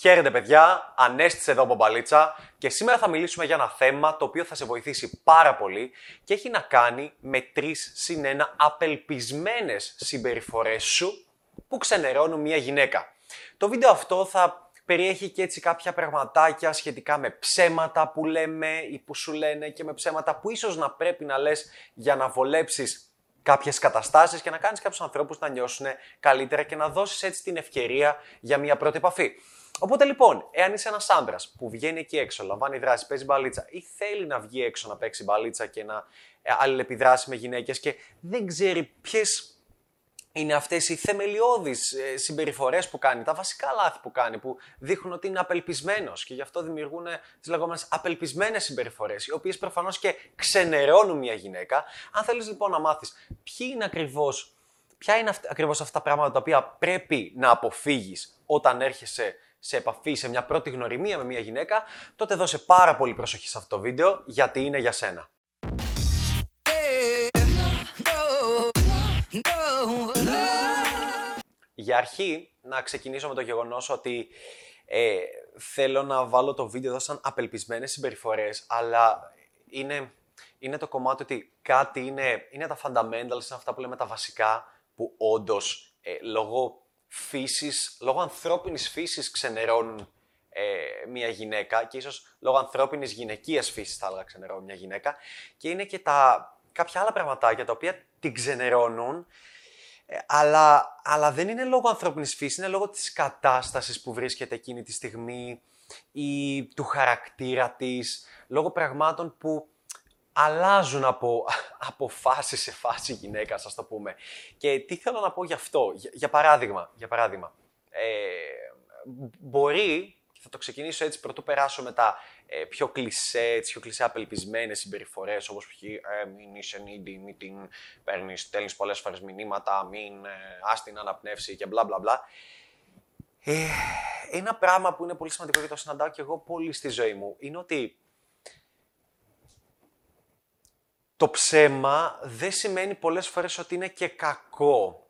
Χαίρετε παιδιά, Ανέστης εδώ από Μπαλίτσα και σήμερα θα μιλήσουμε για ένα θέμα το οποίο θα σε βοηθήσει πάρα πολύ και έχει να κάνει με τρεις συν ένα απελπισμένες συμπεριφορές σου που ξενερώνουν μια γυναίκα. Το βίντεο αυτό θα περιέχει και έτσι κάποια πραγματάκια σχετικά με ψέματα που λέμε ή που σου λένε και με ψέματα που ίσως να πρέπει να λες για να βολέψεις κάποιες καταστάσεις και να κάνεις κάποιους ανθρώπους να νιώσουν καλύτερα και να δώσεις έτσι την ευκαιρία για μια πρώτη επαφή. Οπότε λοιπόν, εάν είσαι ένας άντρας που βγαίνει εκεί έξω, λαμβάνει δράση, παίζει μπαλίτσα ή θέλει να βγει έξω να παίξει μπαλίτσα και να ε, αλληλεπιδράσει με γυναίκες και δεν ξέρει ποιες είναι αυτές οι θεμελιώδεις ε, συμπεριφορές που κάνει, τα βασικά λάθη που κάνει, που δείχνουν ότι είναι απελπισμένος και γι' αυτό δημιουργούν τις λεγόμενες απελπισμένες συμπεριφορές, οι οποίες προφανώς και ξενερώνουν μια γυναίκα. Αν θέλεις λοιπόν να μάθεις ποιοι είναι ακριβώς, ποια είναι ακριβώς αυτά τα πράγματα τα οποία πρέπει να αποφύγεις όταν έρχεσαι σε επαφή, σε μια πρώτη γνωριμία με μια γυναίκα, τότε δώσε πάρα πολύ προσοχή σε αυτό το βίντεο, γιατί είναι για σένα. Για αρχή, να ξεκινήσω με το γεγονός ότι ε, θέλω να βάλω το βίντεο εδώ σαν απελπισμένες συμπεριφορές, αλλά είναι, είναι το κομμάτι ότι κάτι είναι, είναι τα fundamentals, είναι αυτά που λέμε τα βασικά, που όντως ε, λόγω φύσης, λόγω ανθρώπινης φύσης ξενερώνουν ε, μια γυναίκα και ίσως λόγω ανθρώπινης γυναικείας φύσης θα έλεγα ξενερώνουν μια γυναίκα. Και είναι και τα κάποια άλλα πραγματάκια τα οποία την ξενερώνουν ε, αλλά, αλλά δεν είναι λόγω ανθρώπινης φύσης, είναι λόγω της κατάστασης που βρίσκεται εκείνη τη στιγμή ή του χαρακτήρα της, λόγω πραγμάτων που αλλάζουν από, από φάση σε φάση γυναίκα, ας το πούμε. Και τι θέλω να πω γι' αυτό. Για, παράδειγμα, για παράδειγμα ε, μπορεί, και θα το ξεκινήσω έτσι πρωτού περάσω με τα ε, πιο κλεισέ, έτσι, πιο κλεισέ απελπισμένες συμπεριφορές, όπως π.χ. Ε, μην είσαι needy, μην την παίρνεις, στέλνεις πολλές φορές μηνύματα, μην ε, άστην αναπνεύσει και μπλα μπλα μπλα. Ε, ένα πράγμα που είναι πολύ σημαντικό και το συναντάω και εγώ πολύ στη ζωή μου είναι ότι το ψέμα δεν σημαίνει πολλές φορές ότι είναι και κακό.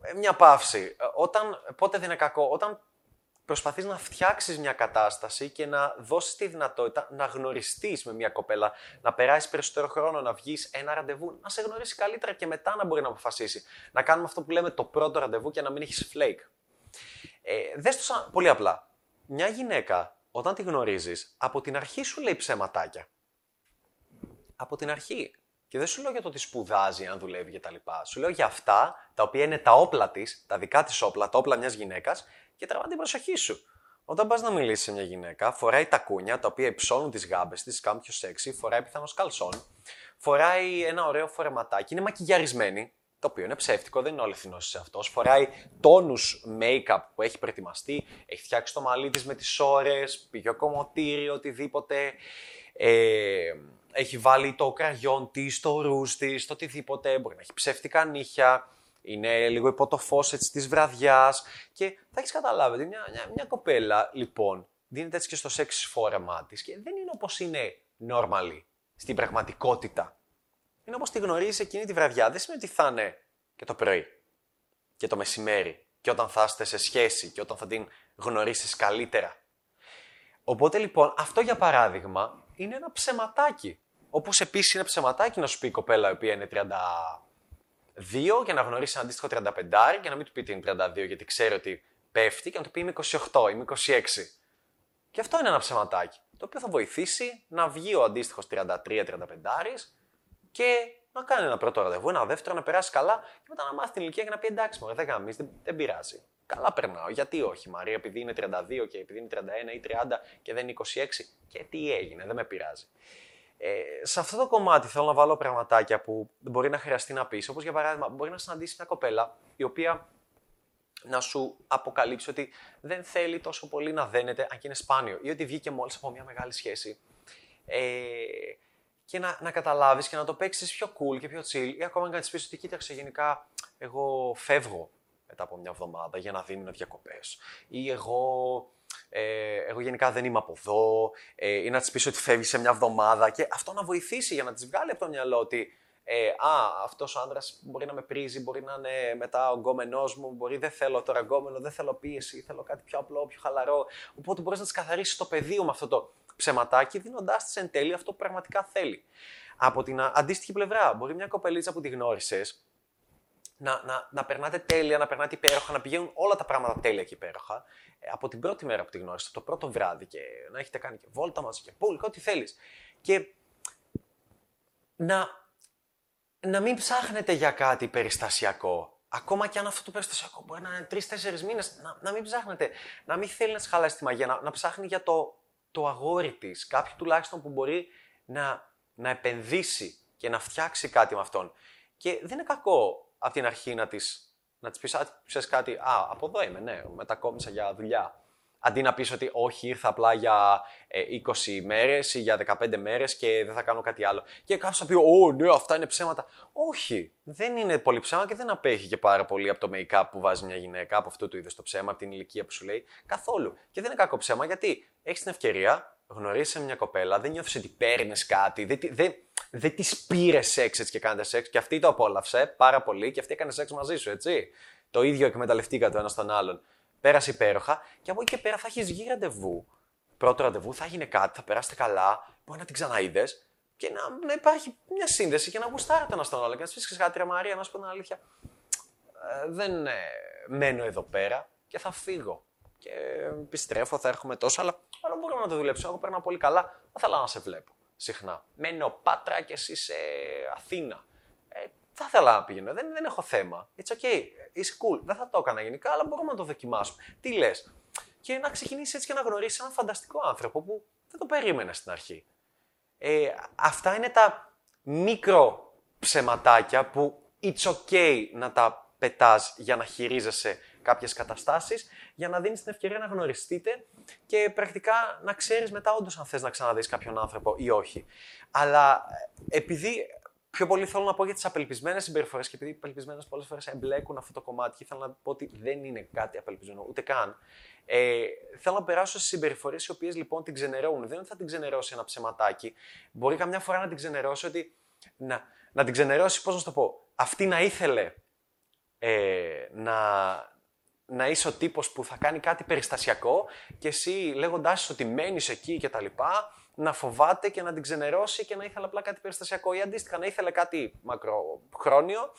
Ε, μια παύση. Όταν, πότε δεν είναι κακό, όταν προσπαθείς να φτιάξεις μια κατάσταση και να δώσεις τη δυνατότητα να γνωριστείς με μια κοπέλα, να περάσεις περισσότερο χρόνο, να βγεις ένα ραντεβού, να σε γνωρίσει καλύτερα και μετά να μπορεί να αποφασίσει. Να κάνουμε αυτό που λέμε το πρώτο ραντεβού και να μην έχεις flake. Ε, δες το σαν πολύ απλά. Μια γυναίκα, όταν τη γνωρίζεις, από την αρχή σου λέει ψέματάκια από την αρχή. Και δεν σου λέω για το ότι σπουδάζει, αν δουλεύει κτλ. Σου λέω για αυτά τα οποία είναι τα όπλα της, τα δικά της όπλα, τα όπλα μιας γυναίκας και τραβά την προσοχή σου. Όταν πας να μιλήσεις σε μια γυναίκα, φοράει τα κούνια τα οποία υψώνουν τις γάμπες της, κάνουν πιο σεξy, φοράει πιθανώς καλσόν, φοράει ένα ωραίο φορεματάκι, είναι μακιγιαρισμένη, το οποίο είναι ψεύτικο, δεν είναι όλη σε αυτός. Φοράει τόνους make-up που έχει προετοιμαστεί, έχει φτιάξει το μαλλί της με τις ώρες, πήγε κομμωτήριο, οτιδήποτε. Ε, έχει βάλει το κραγιόν της, το ρούζ της, το οτιδήποτε. Μπορεί να έχει ψεύτικα νύχια. Είναι λίγο υπό το φως της βραδιάς. Και θα έχεις καταλάβει ότι μια, μια, μια, κοπέλα, λοιπόν, δίνεται έτσι και στο σεξ φόρεμά της και δεν είναι όπως είναι normally στην πραγματικότητα. Είναι όπως τη γνωρίζεις εκείνη τη βραδιά. Δεν σημαίνει ότι θα είναι και το πρωί και το μεσημέρι και όταν θα είστε σε σχέση και όταν θα την γνωρίσει καλύτερα. Οπότε λοιπόν, αυτό για παράδειγμα είναι ένα ψεματάκι. Όπως επίσης είναι ψεματάκι να σου πει η κοπέλα η οποία είναι 32 και να γνωρίσει ένα αντίστοιχο 35 και να μην του πει ότι είναι 32 γιατί ξέρει ότι πέφτει και να του πει είμαι 28, είμαι 26. Και αυτό είναι ένα ψεματάκι. Το οποίο θα βοηθήσει να βγει ο αντίστοιχος 33-35 και να κάνει ένα πρώτο ραντεβού, ένα δεύτερο, να περάσει καλά και μετά να μάθει την ηλικία και να πει εντάξει, μωρέ, δεν γαμίσει, δεν, δεν πειράζει. Καλά περνάω. Γιατί όχι, Μαρία, επειδή είναι 32 και επειδή είναι 31 ή 30 και δεν είναι 26. Και τι έγινε, δεν με πειράζει. Ε, σε αυτό το κομμάτι θέλω να βάλω πραγματάκια που μπορεί να χρειαστεί να πεις. Όπως για παράδειγμα, μπορεί να συναντήσεις μια κοπέλα η οποία να σου αποκαλύψει ότι δεν θέλει τόσο πολύ να δένεται, αν και είναι σπάνιο, ή ότι βγήκε μόλις από μια μεγάλη σχέση. Ε, και να, να καταλάβεις και να το παίξεις πιο cool και πιο chill, ή ακόμα να της πεις ότι κοίταξε, γενικά εγώ φεύγω μετά από μια εβδομάδα για να δίνουν διακοπές. Ή εγώ, ε, εγώ γενικά δεν είμαι από εδώ, ε, ή να της πεις ότι φεύγεις σε μια εβδομάδα και αυτό να βοηθήσει για να της βγάλει από το μυαλό ότι Ε, α, αυτός ο άντρα μπορεί να με πρίζει, μπορεί να είναι μετά ο γκόμενός μου, μπορεί δεν θέλω τώρα γκόμενο, δεν θέλω πίεση, θέλω κάτι πιο απλό, πιο χαλαρό. Οπότε μπορείς να της καθαρίσει το πεδίο με αυτό το ψεματάκι, δίνοντάς της εν τέλει αυτό που πραγματικά θέλει. Από την αντίστοιχη πλευρά, μπορεί μια κοπελίτσα που τη γνώρισες να, να, να περνάτε τέλεια, να περνάτε υπέροχα, να πηγαίνουν όλα τα πράγματα τέλεια και υπέροχα. Ε, από την πρώτη μέρα που τη γνώρισε, το πρώτο βράδυ και να έχετε κάνει και βόλτα μαζί και πούλ, ό,τι θέλεις. Και να, να μην ψάχνετε για κάτι περιστασιακό. Ακόμα και αν αυτό το περιστασιακό μπορεί να είναι τρει-τέσσερι μήνες, να, να μην ψάχνετε. Να μην θέλει να σα χαλάσει τη μαγεία, να, να ψάχνει για το, το αγόρι της. Κάποιοι τουλάχιστον που μπορεί να, να επενδύσει και να φτιάξει κάτι με αυτόν. Και δεν είναι κακό από την αρχή να της, να της πεις, ξέρεις κάτι, α, από εδώ είμαι, ναι, μετακόμισα για δουλειά. Αντί να πεις ότι όχι, ήρθα απλά για 20 ε, μέρες ή για 15 μέρες και δεν θα κάνω κάτι άλλο. Και κάποιος θα πει, ω, ναι, αυτά είναι ψέματα. Όχι, δεν είναι πολύ ψέμα και δεν απέχει και πάρα πολύ από το make-up που βάζει μια γυναίκα, από αυτό του είδους το ψέμα, από την ηλικία που σου λέει. Καθόλου. Και δεν είναι κακό ψέμα γιατί έχεις την ευκαιρία, γνωρίζει μια κοπέλα, δεν νιώθεις ότι παίρνεις κάτι, δεν, δεν, δεν της πήρες σεξ έτσι και κάνετε σεξ. Και αυτή το απόλαυσε πάρα πολύ και αυτή έκανε σεξ μαζί σου, έτσι. Το ίδιο εκμεταλλευτήκατε ο ένας τον άλλον. Πέρασε υπέροχα και από εκεί και πέρα θα έχεις βγει ραντεβού. Πρώτο ραντεβού, θα γίνει κάτι, θα περάσετε καλά, μπορεί να την ξαναείδες και να, να υπάρχει μια σύνδεση και να γουστάρετε ένας στον άλλο. Και να σου πει κάτι, Μαρία, να σου πω την αλήθεια. Ε, δεν ε, μένω εδώ πέρα και θα φύγω. Και επιστρέφω, θα έρχομαι τόσο, αλλά, αλλά μπορώ να το δουλέψω. Εγώ παίρνω πολύ καλά, θα ήθελα να σε βλέπω συχνά. Μένω Πάτρα και εσύ σε Αθήνα. Ε, θα ήθελα να πηγαίνω. Δεν, δεν έχω θέμα. It's okay. Είσαι cool. Δεν θα το έκανα γενικά, αλλά μπορούμε να το δοκιμάσουμε. Τι λες; Και να ξεκινήσεις έτσι και να γνωρίσεις έναν φανταστικό άνθρωπο που δεν το περίμενες στην αρχή. Ε, αυτά είναι τα μικρό ψεματάκια που it's okay να τα πετάς για να χειρίζεσαι κάποιες καταστάσεις για να δίνεις την ευκαιρία να γνωριστείτε και πρακτικά να ξέρεις μετά όντως αν θες να ξαναδείς κάποιον άνθρωπο ή όχι. Αλλά ε, επειδή πιο πολύ θέλω να πω για τις απελπισμένες συμπεριφορές και επειδή οι απελπισμένες πολλές φορές εμπλέκουν αυτό το κομμάτι και θέλω να πω ότι δεν είναι κάτι απελπισμένο, ούτε καν. Ε, θέλω να περάσω στι συμπεριφορές οι οποίες λοιπόν την ξενερώνουν. Δεν είναι ότι θα την ξενερώσει ένα ψεματάκι. Μπορεί καμιά φορά να την ξενερώσει ότι. Να, να την ξενερώσει, πώς να το πω. Αυτή να ήθελε ε, να, να είσαι ο τύπος που θα κάνει κάτι περιστασιακό και εσύ λέγοντάς ότι μένεις εκεί και τα λοιπά, να φοβάται και να την ξενερώσει και να ήθελε απλά κάτι περιστασιακό ή αντίστοιχα να ήθελε κάτι μακροχρόνιο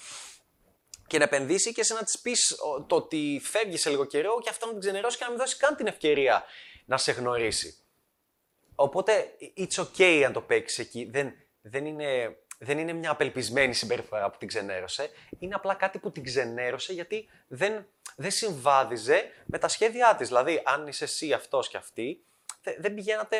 και να επενδύσει και εσύ να της πεις το ότι φεύγει σε λίγο καιρό και αυτό να την ξενερώσει και να μην δώσει καν την ευκαιρία να σε γνωρίσει. Οπότε, it's okay αν το παίξεις εκεί. Δεν, δεν είναι δεν είναι μια απελπισμένη συμπεριφορά που την ξενέρωσε, είναι απλά κάτι που την ξενέρωσε γιατί δεν, δεν συμβάδιζε με τα σχέδιά της. Δηλαδή, αν είσαι εσύ αυτός και αυτή, δεν πηγαίνατε,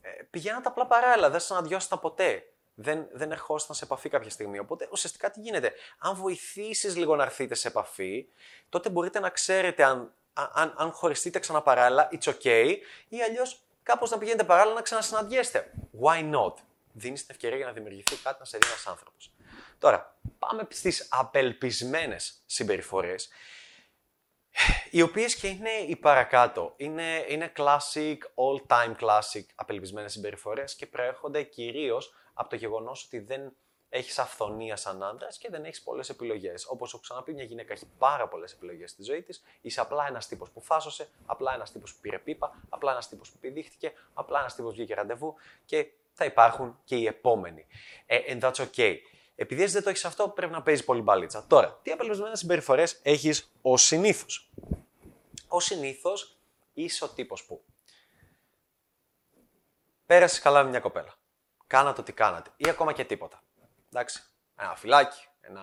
ε, πηγαίνατε απλά παράλληλα, δεν συναντιώσατε ποτέ. Δεν, δεν ερχόσασταν σε επαφή κάποια στιγμή. Οπότε ουσιαστικά τι γίνεται; Αν βοηθήσεις λίγο να έρθετε σε επαφή, τότε μπορείτε να ξέρετε αν, αν, αν χωριστείτε ξανά παράλληλα, it's okay, ή αλλιώς κάπως να πηγαίνετε παράλληλα να ξανασυναντιέστε. Why not? Δίνεις την ευκαιρία για να δημιουργηθεί κάτι να σε δει ένας άνθρωπος. Τώρα, πάμε στις απελπισμένες συμπεριφορές, οι οποίες και είναι οι παρακάτω. Είναι, είναι classic, all time classic απελπισμένες συμπεριφορές και προέρχονται κυρίως από το γεγονός ότι δεν έχεις αυθονία σαν άντρας και δεν έχεις πολλές επιλογές. Όπως έχω ξαναπεί, μια γυναίκα έχει πάρα πολλές επιλογές στη ζωή της. Είσαι απλά ένας τύπος που φάσωσε, απλά ένας τύπος που πήρε πίπα, απλά ένας τύπος που πηδήχτηκε, απλά ένας τύπος που βγήκε ραντεβού και θα υπάρχουν και οι επόμενοι. Ε, and that's okay. Επειδή εσύ δεν το έχεις αυτό, πρέπει να παίζεις πολύ μπαλίτσα. Τώρα, τι απελπισμένες συμπεριφορές έχεις ως συνήθως; Ω συνήθως είσαι ο τύπος που πέρασε καλά με μια κοπέλα. Κάνατε ό,τι κάνατε. Ή ακόμα και τίποτα. Εντάξει. Ένα φυλάκι, ένα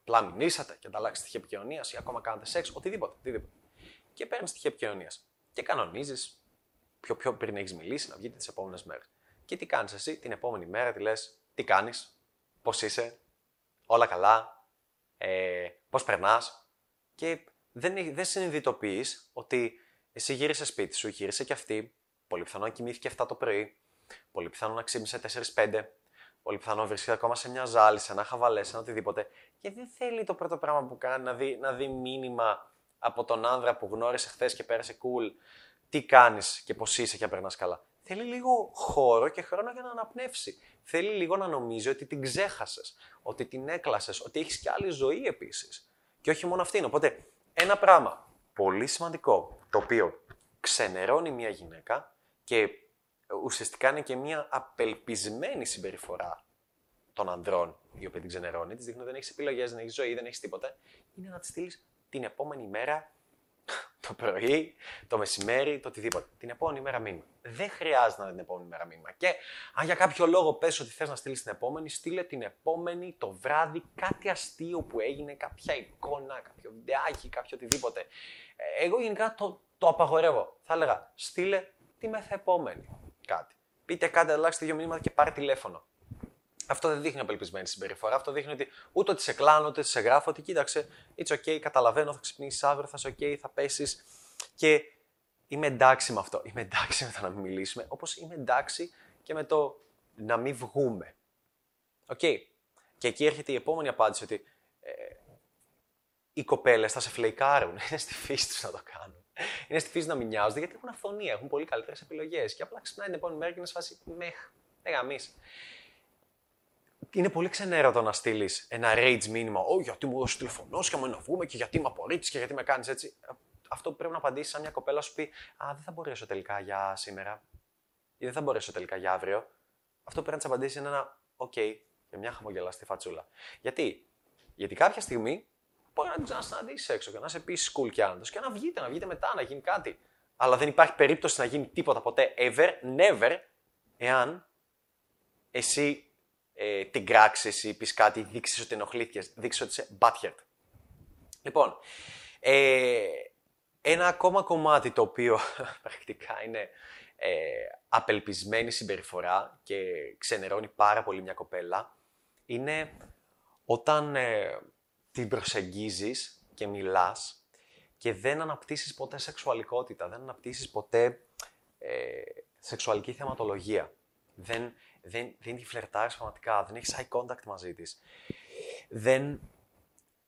απλά μηνύσατε και ανταλλάξετε στοιχεία επικοινωνίας ή ακόμα κάνατε σεξ, οτιδήποτε. οτιδήποτε. Και παίρνεις στοιχεία επικοινωνίας. Και κανονίζεις πιο, πιο πριν έχεις μιλήσει να βγείτε τις επόμενες μέρες. Και τι κάνεις εσύ την επόμενη μέρα, τη λες, τι κάνεις, πώς είσαι, όλα καλά, ε, πώς περνάς. Και δεν, δεν συνειδητοποιείς ότι εσύ γύρισες σπίτι σου, γύρισε και αυτή. Πολύ πιθανό να κοιμήθηκε 7 το πρωί, πολύ πιθανό να ξύπνησε 4-5, πολύ πιθανό να βρίσκεται ακόμα σε μια ζάλη, σε ένα χαβαλέ, σε ένα οτιδήποτε. Και δεν θέλει το πρώτο πράγμα που κάνει να δει, να δει μήνυμα από τον άνδρα που γνώρισε χθες και πέρασε cool τι κάνεις και πώς είσαι και περνάς καλά. Θέλει λίγο χώρο και χρόνο για να αναπνεύσει. Θέλει λίγο να νομίζει ότι την ξέχασες, ότι την έκλασες, ότι έχεις και άλλη ζωή επίσης. Και όχι μόνο αυτήν. Οπότε, ένα πράγμα πολύ σημαντικό, το οποίο ξενερώνει μια γυναίκα και ουσιαστικά είναι και μια απελπισμένη συμπεριφορά των ανδρών, η οποία την ξενερώνει, της δείχνει ότι δεν έχεις επιλογές, δεν έχεις ζωή, δεν έχεις τίποτα, είναι να της στείλεις την επόμενη μέρα, το πρωί, το μεσημέρι, το οτιδήποτε. Την επόμενη μέρα μήνυμα. Δεν χρειάζεται να είναι την επόμενη μέρα μήνυμα. Και αν για κάποιο λόγο πες ότι θες να στείλεις την επόμενη, στείλε την επόμενη το βράδυ κάτι αστείο που έγινε, κάποια εικόνα, κάποιο βιντεάκι, κάποιο οτιδήποτε. Ε, εγώ γενικά το, το απαγορεύω. Θα έλεγα, στείλε τη μεθεπόμενη κάτι. Πείτε κάτι, αλλάξτε δύο μηνύματα και πάρε τηλέφωνο. Αυτό δεν δείχνει απελπισμένη συμπεριφορά. Αυτό δείχνει ότι ούτε ότι σε κλάνω, ούτε ότι σε γράφω, ότι κοίταξε, it's ok, καταλαβαίνω, θα ξυπνήσεις αύριο, θα είσαι ok, θα πέσεις. Και είμαι εντάξει με αυτό. Είμαι εντάξει με το να μην μιλήσουμε, όπως είμαι εντάξει και με το να μην βγούμε. Ok. Okay. Και εκεί έρχεται η επόμενη απάντηση ότι ε, οι κοπέλες θα σε φλεϊκάρουν. Είναι στη φύση τους να το κάνουν. Είναι στη φύση να μην νοιάζονται γιατί έχουν αφθονία, έχουν πολύ καλύτερες επιλογές. Και απλά ξυπνάει την επόμενη μέρα και είναι σε φάση meh. Δεν γαμίσει είναι πολύ ξενέρωτο να στείλεις ένα rage μήνυμα. Ω, γιατί μου δώσεις τηλεφωνός και μου να βγούμε και γιατί με απορρίτει και γιατί με κάνεις έτσι. Αυτό που πρέπει να απαντήσεις σαν μια κοπέλα σου πει Α, δεν θα μπορέσω τελικά για σήμερα. Ή δεν θα μπορέσω τελικά για αύριο. Αυτό που πρέπει να τη απαντήσει είναι ένα οκ okay, και μια χαμογελαστή φατσούλα. Γιατί, Γιατί κάποια στιγμή μπορεί να την ξανασυναντήσει έξω και να σε πει school κι άλλο και να βγείτε, να βγείτε μετά, να γίνει κάτι. Αλλά δεν υπάρχει περίπτωση να γίνει τίποτα ποτέ, ever, never, εάν εσύ ε, την κράξεις ή πεις κάτι, δείξεις ότι ενοχλήθηκες, δείξεις ότι είσαι butthurt. Λοιπόν, ε, ένα ακόμα κομμάτι το οποίο πρακτικά είναι ε, απελπισμένη συμπεριφορά και ξενερώνει πάρα πολύ μια κοπέλα είναι όταν ε, την προσεγγίζεις και μιλάς και δεν αναπτύσσεις ποτέ σεξουαλικότητα, δεν αναπτύσσεις ποτέ ε, σεξουαλική θεματολογία. Δεν δεν, δεν τη φλερτάρεις πραγματικά, δεν έχεις eye contact μαζί της. Δεν,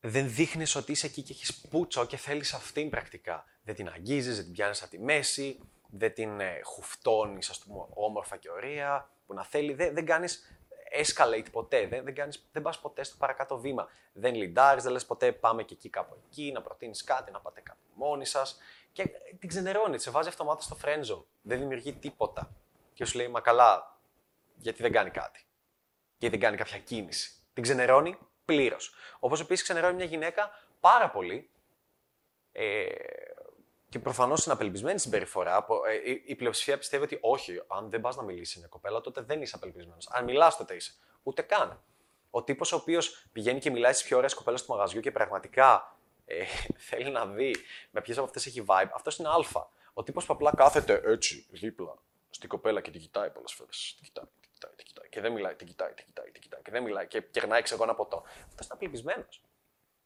δεν δείχνεις ότι είσαι εκεί και έχεις πούτσο και θέλεις αυτήν πρακτικά. Δεν την αγγίζεις, δεν την πιάνεις από τη μέση, δεν την ε, χουφτώνεις, ας πούμε, όμορφα και ωραία, που να θέλει. Δεν, δεν κάνεις escalate ποτέ, δεν, δεν, κάνεις, δεν πας ποτέ στο παρακάτω βήμα. Δεν λιντάρεις, δεν λες ποτέ πάμε και εκεί κάπου εκεί, να προτείνεις κάτι, να πάτε κάπου μόνοι σας. Και την ξενερώνεις, σε βάζει αυτομάτα στο friendzone. Δεν δημιουργεί τίποτα. Και σου λέει, μα καλά, γιατί δεν κάνει κάτι. Γιατί δεν κάνει κάποια κίνηση. Την ξενερώνει πλήρως. Όπως επίσης ξενερώνει μια γυναίκα πάρα πολύ. Ε, και προφανώς είναι απελπισμένη συμπεριφορά. Ε, η πλειοψηφία πιστεύει ότι όχι, αν δεν πας να μιλήσεις μια κοπέλα, τότε δεν είσαι απελπισμένος. Αν μιλάς, τότε είσαι. Ούτε καν. Ο τύπος ο οποίος πηγαίνει και μιλάει στις πιο ωραίες κοπέλες του μαγαζιού και πραγματικά ε, θέλει να δει με ποιες από αυτές έχει vibe, αυτό είναι Α. Ο τύπος που απλά κάθεται έτσι δίπλα στην κοπέλα και την κοιτάει πολλές φορές. Την κοιτάει κοιτάει, την κοιτάει. Και δεν μιλάει, την κοιτάει, την κοιτάει, την κοιτάει. Και δεν μιλάει. Και κερνάει ξεγόνα ένα ποτό. Αυτός είναι απελπισμένο.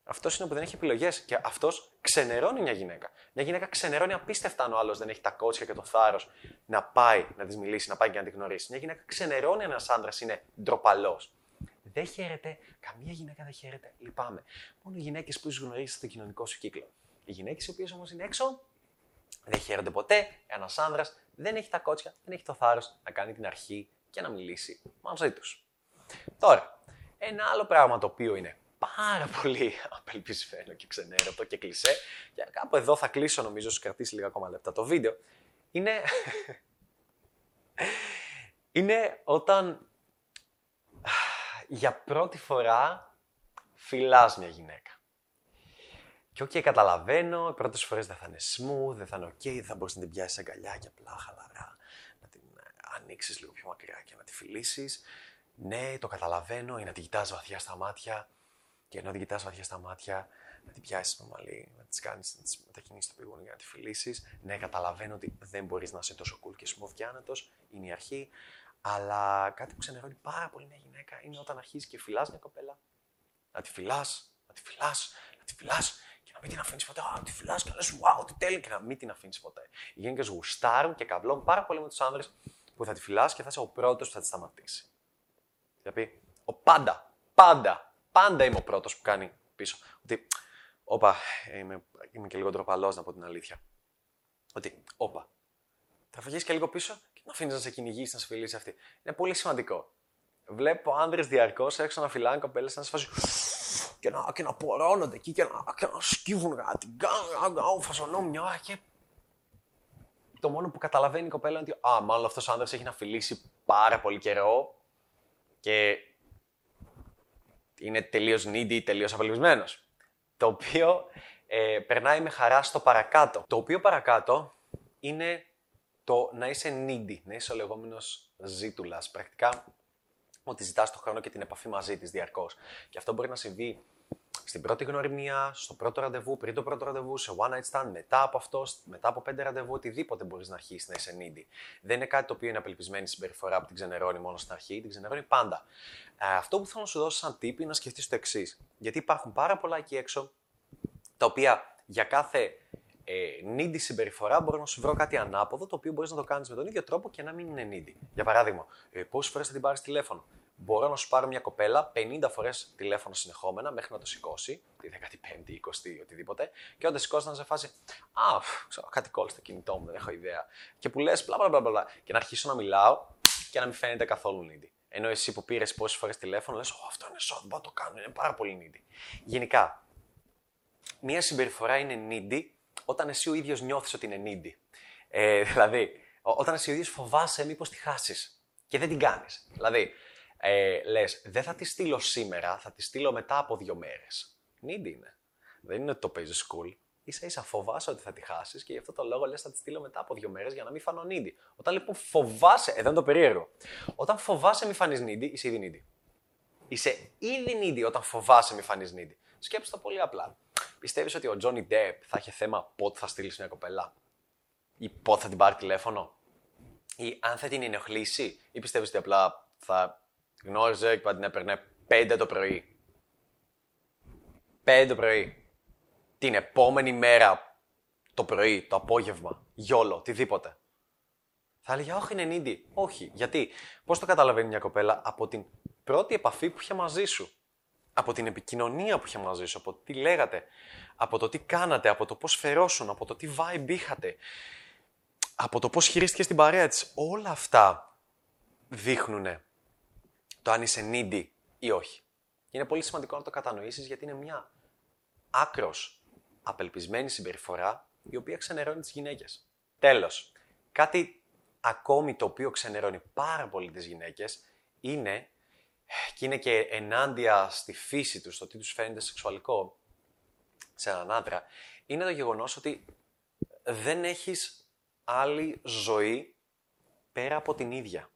Αυτός είναι που δεν έχει επιλογές. Και αυτός ξενερώνει μια γυναίκα. Μια γυναίκα ξενερώνει απίστευτα αν ο άλλος δεν έχει τα κότσια και το θάρρος να πάει να της μιλήσει, να πάει και να τη γνωρίσει. Μια γυναίκα ξενερώνει αν ένας άντρας είναι ντροπαλός. Δεν χαίρεται, καμία γυναίκα δεν χαίρεται, λυπάμαι. Μόνο οι γυναίκες που γνωρίζει στο κοινωνικό σου κύκλο. Οι γυναίκες οι οποίες όμως είναι έξω δεν χαίρονται ποτέ. Ένας άνδρας δεν έχει τα κότσια, δεν έχει το θάρρος να κάνει την αρχή και να μιλήσει μαζί τους. Τώρα, ένα άλλο πράγμα το οποίο είναι πάρα πολύ απελπισμένο και ξενέρωτο και κλεισέ, και κάπου εδώ θα κλείσω νομίζω, σου κρατήσει λίγα ακόμα λεπτά το βίντεο, είναι, είναι όταν για πρώτη φορά φυλάς μια γυναίκα. Και ok, okay, καταλαβαίνω, οι πρώτες φορές δεν θα είναι smooth, δεν θα είναι οκ, δεν θα μπορείς να την πιάσεις αγκαλιά και απλά χαλαρά ανοίξεις λίγο πιο μακριά και να τη φιλήσεις. Ναι, το καταλαβαίνω, ή να την κοιτάς βαθιά στα μάτια. Και ενώ την κοιτάς βαθιά στα μάτια, να την πιάσεις το μαλλί, να τη κάνεις, να τη μετακινήσεις το πηγούνι για να τη φιλήσεις. Ναι, καταλαβαίνω ότι δεν μπορείς να είσαι τόσο cool και smooth και άνετος, είναι η αρχή. Αλλά κάτι που ξενερώνει πάρα πολύ μια γυναίκα είναι όταν αρχίζεις και φυλάς μια κοπέλα. Να τη φυλάς, να τη φυλάς, να τη φυλάς και να μην την αφήνεις ποτέ. Α, τη φυλάς και να λες, wow, τι τέλει και να μην την αφήνεις ποτέ. Οι γυναίκες γουστάρουν και καβλώνουν πάρα πολύ με τους άνδρες που θα τη φυλάσει και θα είσαι ο πρώτος που θα τη σταματήσει. Δηλαδή, ο πάντα, πάντα, πάντα είμαι ο πρώτος που κάνει πίσω. Ότι, όπα, είμαι, είμαι και λίγο ντροπαλός να πω την αλήθεια. Ότι, όπα, θα φυγεί και λίγο πίσω και να αφήνεις να σε κυνηγήσεις, να σε φιλήσεις αυτή. Είναι πολύ σημαντικό. Βλέπω άνδρες διαρκώς έξω να φυλάνε κοπέλες να σε φάση και να, και να πορώνονται εκεί και να, και να σκύβουν κάτι. Φασονώ μια ώρα και. Το μόνο που καταλαβαίνει η κοπέλα είναι ότι Α, μάλλον αυτός ο άνδρας έχει να φιλήσει πάρα πολύ καιρό και είναι τελείως needy, τελείως απελπισμένος. Το οποίο ε, περνάει με χαρά στο παρακάτω. Το οποίο παρακάτω είναι το να είσαι needy, να είσαι ο λεγόμενος ζήτουλας. Πρακτικά ότι ζητάς τον χρόνο και την επαφή μαζί της διαρκώς. Και αυτό μπορεί να συμβεί στην πρώτη γνωριμία, στο πρώτο ραντεβού, πριν το πρώτο ραντεβού, σε one night stand, μετά από αυτό, μετά από πέντε ραντεβού, οτιδήποτε μπορείς να αρχίσεις να είσαι needy. Δεν είναι κάτι το οποίο είναι απελπισμένη συμπεριφορά που την ξενερώνει μόνο στην αρχή, την ξενερώνει πάντα. Ε, αυτό που θέλω να σου δώσω σαν τύπη είναι να σκεφτείς το εξής. Γιατί υπάρχουν πάρα πολλά εκεί έξω τα οποία για κάθε ε, needy συμπεριφορά μπορώ να σου βρω κάτι ανάποδο το οποίο μπορείς να το κάνεις με τον ίδιο τρόπο και να μην είναι needy. Για παράδειγμα, ε, πόσες φορές θα την πάρεις τηλέφωνο; Μπορώ να σου πάρω μια κοπέλα 50 φορές τηλέφωνο συνεχόμενα μέχρι να το σηκώσει, τη 15η, 20η, οτιδήποτε, και όταν σηκώσει να σε φάσει, Α, ξέρω, κάτι κόλλει στο κινητό μου, δεν έχω ιδέα. Και που λες, μπλα μπλα μπλα, και να αρχίσω να μιλάω και να μην φαίνεται καθόλου needy. Ενώ εσύ που πήρες πόσες φορές τηλέφωνο, λες, αυτό είναι σώμα, μπορώ το κάνω, είναι πάρα πολύ needy. Γενικά, μία συμπεριφορά είναι needy όταν εσύ ο ίδιος νιώθεις ότι είναι needy. Ε, δηλαδή, όταν εσύ ο ίδιος φοβάσαι μήπως τη χάσεις και δεν την κάνεις. Δηλαδή, ε, λες, δεν θα τη στείλω σήμερα, θα τη στείλω μετά από δύο μέρες. Needy είναι. Δεν είναι ότι το παίζεις school. σα ίσα φοβάσαι ότι θα τη χάσεις και γι' αυτό το λόγο λες θα τη στείλω μετά από δύο μέρες για να μην φανώ needy. Όταν λοιπόν φοβάσαι, εδώ είναι το περίεργο. Όταν φοβάσαι μη φανείς needy, είσαι ήδη needy. Είσαι ήδη needy όταν φοβάσαι μη φανείς needy. Σκέψτε το πολύ απλά. Πιστεύεις ότι ο Johnny Depp θα έχει θέμα πότε θα στείλεις μια κοπέλα, ή πότε θα την πάρει τηλέφωνο, ή αν θα την ενοχλήσει, ή πιστεύεις ότι απλά θα γνώριζε και θα την έπαιρνε 5 το πρωί. 5 το πρωί. Την επόμενη μέρα το πρωί, το απόγευμα, γιόλο, οτιδήποτε. Θα έλεγε, Όχι, είναι νίντι. Όχι. Γιατί, πώς το καταλαβαίνει μια κοπέλα; Από την πρώτη επαφή που είχε μαζί σου από την επικοινωνία που είχε μαζί σου, από το τι λέγατε, από το τι κάνατε, από το πώς φερόσουν, από το τι vibe είχατε, από το πώς χειρίστηκε την παρέα της. Όλα αυτά δείχνουν το αν είσαι needy ή όχι. Είναι πολύ σημαντικό να το κατανοήσεις γιατί είναι μια άκρος απελπισμένη συμπεριφορά η οποία ξενερώνει τις γυναίκες. Τέλος, κάτι ακόμη το οποίο ξενερώνει πάρα πολύ τις γυναίκες είναι και είναι και ενάντια στη φύση τους, στο τι τους φαίνεται σεξουαλικό σε έναν άντρα, είναι το γεγονός ότι δεν έχεις άλλη ζωή πέρα από την ίδια.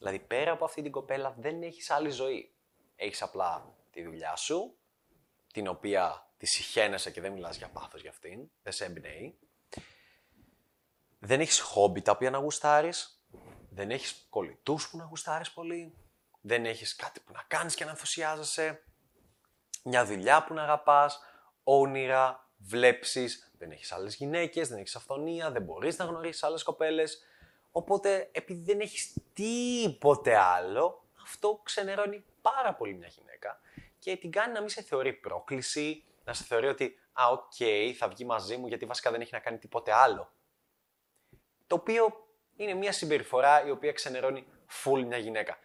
Δηλαδή πέρα από αυτή την κοπέλα δεν έχεις άλλη ζωή. Έχεις απλά τη δουλειά σου, την οποία τη συχαίνεσαι και δεν μιλάς για πάθος για αυτήν, δεν σε εμπνέει. Δεν έχεις χόμπι τα οποία να γουστάρεις, δεν έχεις κολλητούς που να γουστάρεις πολύ, δεν έχεις κάτι που να κάνεις και να ενθουσιάζεσαι, μια δουλειά που να αγαπάς, όνειρα, βλέψεις, δεν έχεις άλλες γυναίκες, δεν έχεις αυθονία, δεν μπορείς να γνωρίσεις άλλες κοπέλες. Οπότε, επειδή δεν έχεις τίποτε άλλο, αυτό ξενερώνει πάρα πολύ μια γυναίκα και την κάνει να μην σε θεωρεί πρόκληση, να σε θεωρεί ότι «Α, οκ, θα βγει μαζί μου γιατί βασικά δεν έχει να κάνει τίποτε άλλο». Το οποίο είναι μια συμπεριφορά η οποία ξενερώνει full μια γυναίκα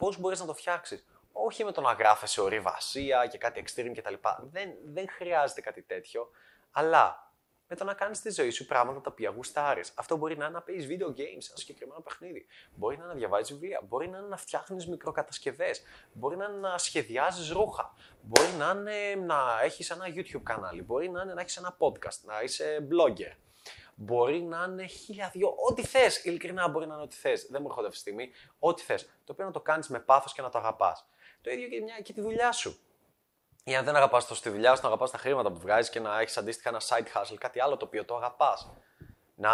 πώς μπορείς να το φτιάξεις; Όχι με το να γράφεσαι ορειβασία και κάτι extreme κτλ. Δεν, δεν χρειάζεται κάτι τέτοιο. Αλλά με το να κάνεις τη ζωή σου πράγματα τα οποία γουστάρεις. Αυτό μπορεί να είναι να παίζεις video games, ένα συγκεκριμένο παιχνίδι. Μπορεί να είναι να διαβάζεις βιβλία. Μπορεί να είναι να φτιάχνεις μικροκατασκευές. Μπορεί να είναι να σχεδιάζεις ρούχα. Μπορεί να είναι να έχεις ένα YouTube κανάλι. Μπορεί να είναι να έχεις ένα podcast, να είσαι blogger. Μπορεί να είναι χίλια δυο, ό,τι θες. Ειλικρινά μπορεί να είναι ό,τι θες. Δεν μου έρχονται αυτή τη στιγμή. Ό,τι θες. Το οποίο να το κάνεις με πάθος και να το αγαπάς. Το ίδιο και, μια, και τη δουλειά σου. Ή αν δεν αγαπάς το στη δουλειά σου, να αγαπάς τα χρήματα που βγάζεις και να έχεις αντίστοιχα ένα side hustle, κάτι άλλο το οποίο το αγαπάς. Να,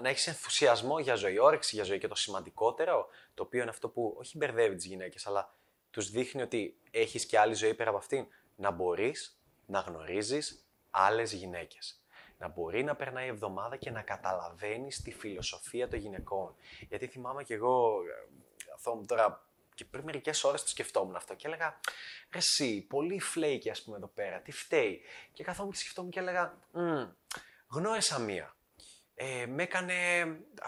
να έχεις ενθουσιασμό για ζωή, όρεξη για ζωή. Και το σημαντικότερο, το οποίο είναι αυτό που όχι μπερδεύει τις γυναίκες, αλλά τους δείχνει ότι έχεις και άλλη ζωή πέρα από αυτήν. Να μπορείς να γνωρίζεις άλλες γυναίκες να μπορεί να περνάει η εβδομάδα και να καταλαβαίνεις τη φιλοσοφία των γυναικών. Γιατί θυμάμαι κι εγώ, καθόμουν τώρα και πριν μερικές ώρες το σκεφτόμουν αυτό και έλεγα Ρε εσύ, πολύ φλέικη ας πούμε εδώ πέρα, τι φταίει. Και καθόμουν και σκεφτόμουν και έλεγα Γνώρισα μία. ε, με έκανε.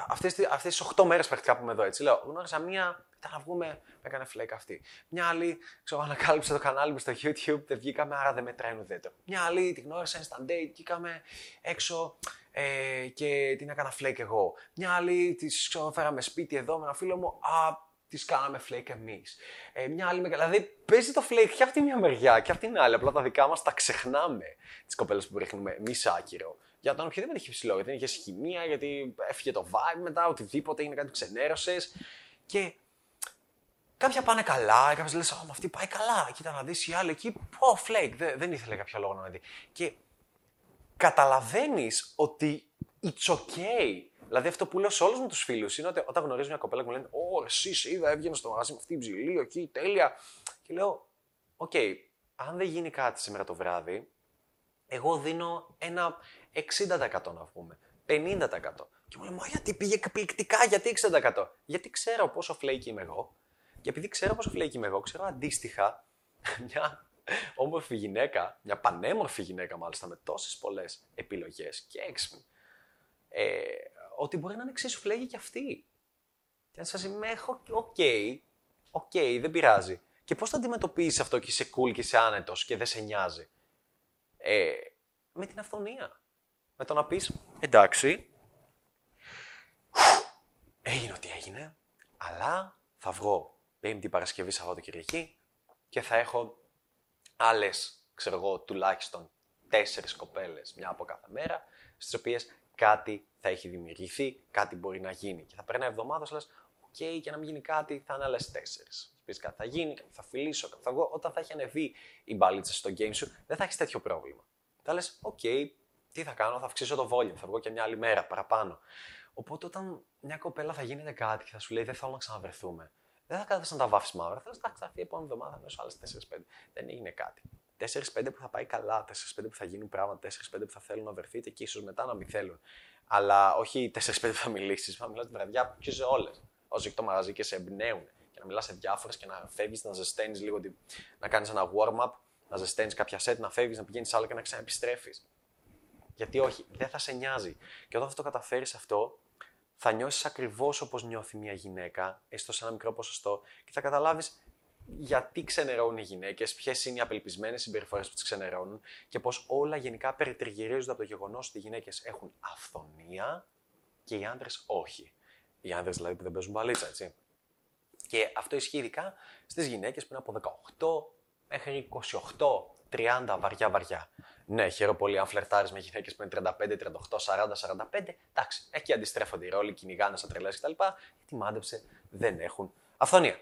Αυτές αυτές τις 8 μέρες πρακτικά που είμαι εδώ, έτσι. Λέω, γνώρισα μία. Ήταν να βγούμε, με έκανε φλέκ αυτή. Μια άλλη, ξέρω, ανακάλυψε το κανάλι μου στο YouTube, δεν βγήκαμε, άρα δεν μετράει ουδέτερο. Μια άλλη, τη γνώρισα instant date, βγήκαμε έξω ε, και την έκανα φλέκ εγώ. Μια άλλη, τη φέραμε σπίτι εδώ με ένα φίλο μου, α, τι κάναμε φλέκ εμείς. Ε, μια άλλη, δηλαδή παίζει το φλέκ και αυτή μια μεριά και αυτή την άλλη. Απλά τα δικά μας τα ξεχνάμε. Τις κοπέλες που ρίχνουμε εμείς άκυρο. Για τον οποιοδήποτε έχει ψηλό, γιατί δεν είχε χημεία, γιατί έφυγε το vibe μετά, οτιδήποτε, είναι κάτι που ξενέρωσες. Και κάποια πάνε καλά, κάποιες λες: Ω, αυτή πάει καλά. Κοίτα να δεις η άλλη εκεί, πω, φλέκ, δεν, δεν ήθελε κάποιο λόγο να δει. Και καταλαβαίνεις ότι it's okay Δηλαδή αυτό που λέω σε όλους μου τους φίλους είναι ότι όταν γνωρίζω μια κοπέλα και μου λένε Ω, εσύ σε είδα, έβγαινε στο μαγαζί με αυτή την ψηλή, εκεί, τέλεια. Και λέω, OK, okay, αν δεν γίνει κάτι σήμερα το βράδυ, εγώ δίνω ένα 60% να βγούμε. 50%. Και μου λέει, Μα γιατί πήγε εκπληκτικά, γιατί 60%. Γιατί ξέρω πόσο flaky είμαι εγώ. Και επειδή ξέρω πόσο flaky είμαι εγώ, ξέρω αντίστοιχα μια όμορφη γυναίκα, μια πανέμορφη γυναίκα μάλιστα, με τόσες πολλές επιλογές και έξυπνη. Ε, ότι μπορεί να είναι εξίσου flaky και αυτή. Και αν σας είμαι, έχω, OK, OK, δεν πειράζει. Και πώς θα αντιμετωπίσει αυτό και είσαι cool και είσαι άνετος και δεν σε νοιάζει; Ε, με την αφθονία. Με το να πεις, εντάξει, έγινε ό,τι έγινε, αλλά θα βγω Πέμπτη Παρασκευή Σαββατοκυριακή και θα έχω άλλες, ξέρω εγώ, τουλάχιστον τέσσερις κοπέλες, μια από κάθε μέρα, στις οποίες κάτι θα έχει δημιουργηθεί, κάτι μπορεί να γίνει. Και θα περνάει εβδομάδα, λες, OK, και να μην γίνει κάτι, θα είναι άλλες τέσσερις. Πεις κάτι θα γίνει, κάτι θα φιλήσω, κάτι θα βγω. Όταν θα έχει ανεβεί η μπαλίτσα στο game σου, δεν θα έχεις τέτοιο πρόβλημα. Θα λες, OK, τι θα κάνω, θα αυξήσω το volume, θα βγω και μια άλλη μέρα παραπάνω. Οπότε όταν μια κοπέλα θα γίνεται κάτι και θα σου λέει Δεν θέλω να ξαναβρεθούμε, δεν θα κάθεσαι να τα βάφει μαύρα. Θα εντάξει, θα έρθει η επόμενη εβδομάδα μέσω άλλες 4-5. Δεν έγινε κάτι. 4-5 που θα πάει καλά, 4-5 που θα γίνουν πράγματα, 4-5 που θα θέλουν να βρεθείτε και ίσως μετά να μην θέλουν. Αλλά όχι 4-5 που θα μιλήσεις. Θα μιλά τη βραδιά που ξέρει όλες. Όσο έχει το μαγαζί και σε εμπνέουν. Και να μιλάς σε διάφορες και να φεύγεις, να ζεσταίνεις λίγο, να κάνεις ένα warm-up, να ζεσταίνεις κάποια set, να φεύγεις, να πηγαίνεις άλλο και να ξαναεπιστρέφεις. Γιατί όχι, δεν θα σε νοιάζει. Και όταν θα το καταφέρεις αυτό, θα νιώσεις ακριβώς όπως νιώθει μια γυναίκα, έστω σε ένα μικρό ποσοστό, και θα καταλάβεις γιατί ξενερώνουν οι γυναίκες, ποιες είναι οι απελπισμένες συμπεριφορές που τις ξενερώνουν και πω όλα γενικά περιτριγυρίζονται από το γεγονός ότι οι γυναίκες έχουν αυθονία και οι άντρες όχι. Οι άντρες δηλαδή που δεν παίζουν μπαλίτσα, έτσι. Και αυτό ισχύει ειδικά στις γυναίκες που είναι από 18 μέχρι 28, 30 βαριά βαριά. Ναι, χαίρομαι πολύ αν φλερτάρεις με γυναίκες που είναι 35, 38, 40, 45. Εντάξει, εκεί αντιστρέφονται οι ρόλοι, κυνηγάνε σαν τρελές κτλ. Γιατί μάντεψε, δεν έχουν αυθονία.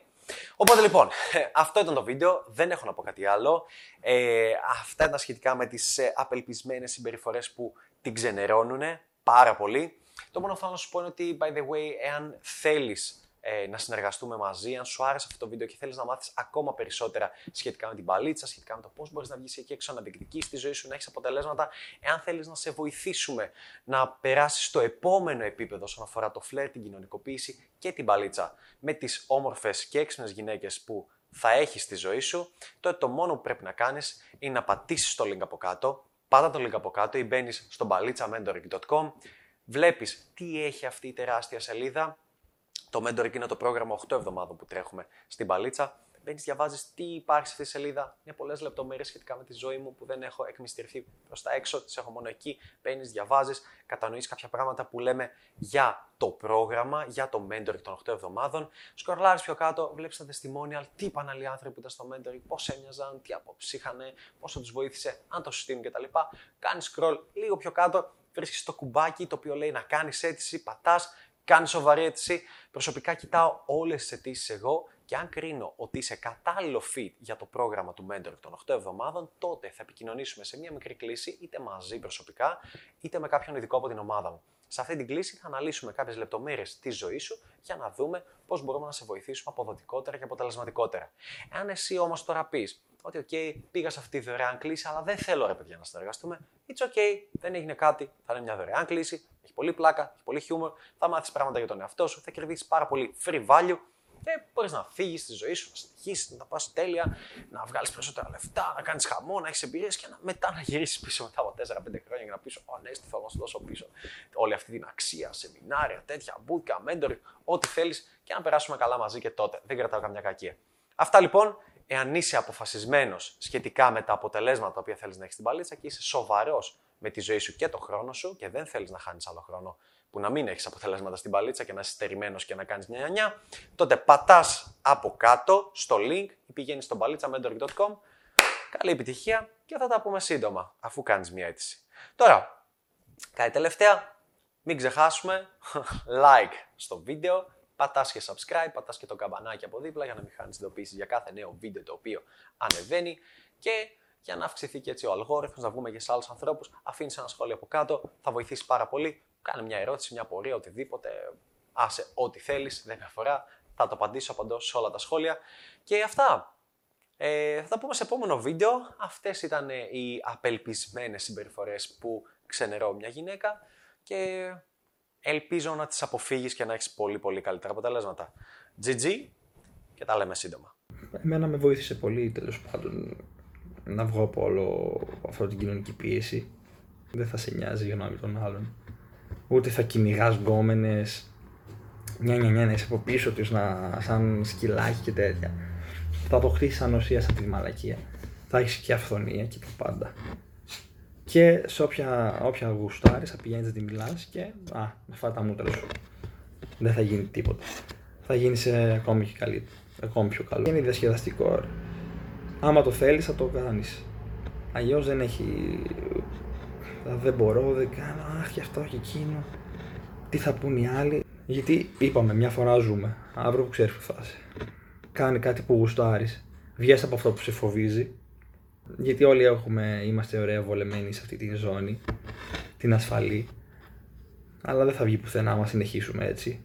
Οπότε λοιπόν, αυτό ήταν το βίντεο, δεν έχω να πω κάτι άλλο. Ε, αυτά ήταν σχετικά με τις ε, απελπισμένες συμπεριφορές που την ξενερώνουν πάρα πολύ. Το μόνο που θέλω να σου πω είναι ότι, by the way, εάν θέλεις ε, να συνεργαστούμε μαζί. Αν σου άρεσε αυτό το βίντεο και θέλεις να μάθεις ακόμα περισσότερα σχετικά με την παλίτσα, σχετικά με το πώς μπορείς να βγεις εκεί έξω να διεκδικήσει τη ζωή σου, να έχεις αποτελέσματα, εάν θέλεις να σε βοηθήσουμε να περάσεις στο επόμενο επίπεδο όσον αφορά το φλερ, την κοινωνικοποίηση και την παλίτσα με τις όμορφες και έξυπνες γυναίκες που θα έχεις στη ζωή σου, τότε το μόνο που πρέπει να κάνεις είναι να πατήσεις το link από κάτω, πάτα το link από κάτω ή μπαίνεις στο balitza.mentoring.com, βλέπεις τι έχει αυτή η τεράστια σελίδα, το Mentoring είναι το πρόγραμμα 8 εβδομάδων που τρέχουμε στην παλίτσα. Μπαίνεις, διαβάζεις τι υπάρχει σε αυτή τη σελίδα. Είναι πολλές λεπτομέρειες σχετικά με τη ζωή μου που δεν έχω εκμυστηρθεί προς τα έξω, τις έχω μόνο εκεί. Μπαίνεις, διαβάζεις, κατανοείς κάποια πράγματα που λέμε για το πρόγραμμα, για το mentoring των 8 εβδομάδων. Σκορλάρεις πιο κάτω, βλέπεις τα testimonial, τι είπαν άλλοι άνθρωποι που ήταν στο mentoring, πώς έμοιαζαν, τι απόψει είχαν, πόσο τους βοήθησε, αν το συστήνουν κτλ. Κάνεις scroll λίγο πιο κάτω, βρίσκεις το κουμπάκι το οποίο λέει να κάνεις αίτηση, πατάς, κάνει σοβαρή αίτηση. Προσωπικά κοιτάω όλες τις αιτήσεις εγώ και αν κρίνω ότι είσαι κατάλληλο fit για το πρόγραμμα του Mentor των 8 εβδομάδων, τότε θα επικοινωνήσουμε σε μια μικρή κλίση, είτε μαζί προσωπικά, είτε με κάποιον ειδικό από την ομάδα μου. Σε αυτή την κλίση θα αναλύσουμε κάποιες λεπτομέρειες της ζωής σου για να δούμε πώς μπορούμε να σε βοηθήσουμε αποδοτικότερα και αποτελεσματικότερα. Εάν εσύ όμως τώρα πεις ότι, OK, πήγα σε αυτή τη δωρεάν κλίση, αλλά δεν θέλω ρε παιδιά να συνεργαστούμε, it's OK, δεν έγινε κάτι, θα είναι μια δωρεάν κλίση, έχει πολύ πλάκα, έχει πολύ χιούμορ, θα μάθεις πράγματα για τον εαυτό σου, θα κερδίσεις πάρα πολύ free value Και μπορείς να φύγεις στη ζωή σου, να συνεχίσεις, να τα πας τέλεια, να βγάλεις περισσότερα λεφτά, να κάνεις χαμό, να έχεις εμπειρίες και να, μετά να γυρίσεις πίσω μετά από 4-5 χρόνια και να πεις: Ω, ναι, τι θέλω να σου δώσω πίσω. Όλη αυτή την αξία, σεμινάρια, τέτοια, μπούτκα, mentoring, ό,τι θέλεις και να περάσουμε καλά μαζί και τότε. Δεν κρατάω καμιά κακία. Αυτά λοιπόν, εάν είσαι αποφασισμένος σχετικά με τα αποτελέσματα τα οποία θέλεις να έχεις στην παλίτσα και είσαι σοβαρός με τη ζωή σου και το χρόνο σου και δεν θέλεις να χάνεις άλλο χρόνο που να μην έχεις αποτελέσματα στην παλίτσα και να είσαι στερημένος και να κάνεις μια νιά, τότε πατάς από κάτω στο link ή πηγαίνεις στο balitsa.mentoring.com. Καλή επιτυχία και θα τα πούμε σύντομα αφού κάνεις μια αίτηση. Τώρα, κάτι τελευταία, μην ξεχάσουμε like στο βίντεο, πατάς και subscribe, πατάς και το καμπανάκι από δίπλα για να μην χάνεις ειδοποίησεις για κάθε νέο βίντεο το οποίο ανεβαίνει και για να αυξηθεί και έτσι ο αλγόριθμος, να βγούμε και σε άλλους ανθρώπους, αφήνεις ένα σχόλιο από κάτω, θα βοηθήσεις πάρα πολύ. Κάνε μια ερώτηση, μια πορεία, οτιδήποτε, άσε ό,τι θέλεις, δεν με αφορά, θα το απαντήσω, απαντώ σε όλα τα σχόλια. Και αυτά. Ε, θα τα πούμε σε επόμενο βίντεο. Αυτές ήταν οι απελπισμένες συμπεριφορές που ξενερώ μια γυναίκα και ελπίζω να τις αποφύγεις και να έχεις πολύ πολύ καλύτερα αποτελέσματα. GG και τα λέμε σύντομα. Εμένα με βοήθησε πολύ τέλος πάντων να βγω από όλο αυτή την κοινωνική πίεση. Δεν θα σε νοιάζει η γνώμη των άλλων. Ούτε θα κυνηγάς γκόμενες. Νιά, νιά, νιά, να είσαι από πίσω τους, να, σαν σκυλάκι και τέτοια. Θα το χτίσει ανοσία σαν τη μαλακία. Θα έχεις και αυθονία και τα πάντα. Και σε όποια, όποια γουστάρεις, θα πηγαίνεις να τη μιλάς και. Α, με φάει τα μούτρα σου. Δεν θα γίνει τίποτα. Θα γίνει ακόμη και καλύτερο. Ακόμη πιο καλό. Είναι διασκεδαστικό. Ρε. Άμα το θέλεις, θα το κάνεις. Αλλιώς δεν έχει. Δεν μπορώ, δεν κάνω. Αχ, και αυτό και εκείνο. Τι θα πούν οι άλλοι. Γιατί είπαμε, μια φορά ζούμε. Αύριο που ξέρεις που θα είσαι. Κάνε κάτι που γουστάρεις. Βγες από αυτό που σε φοβίζει γιατί όλοι έχουμε, είμαστε ωραία βολεμένοι σε αυτή τη ζώνη, την ασφαλή, αλλά δεν θα βγει πουθενά άμα συνεχίσουμε έτσι.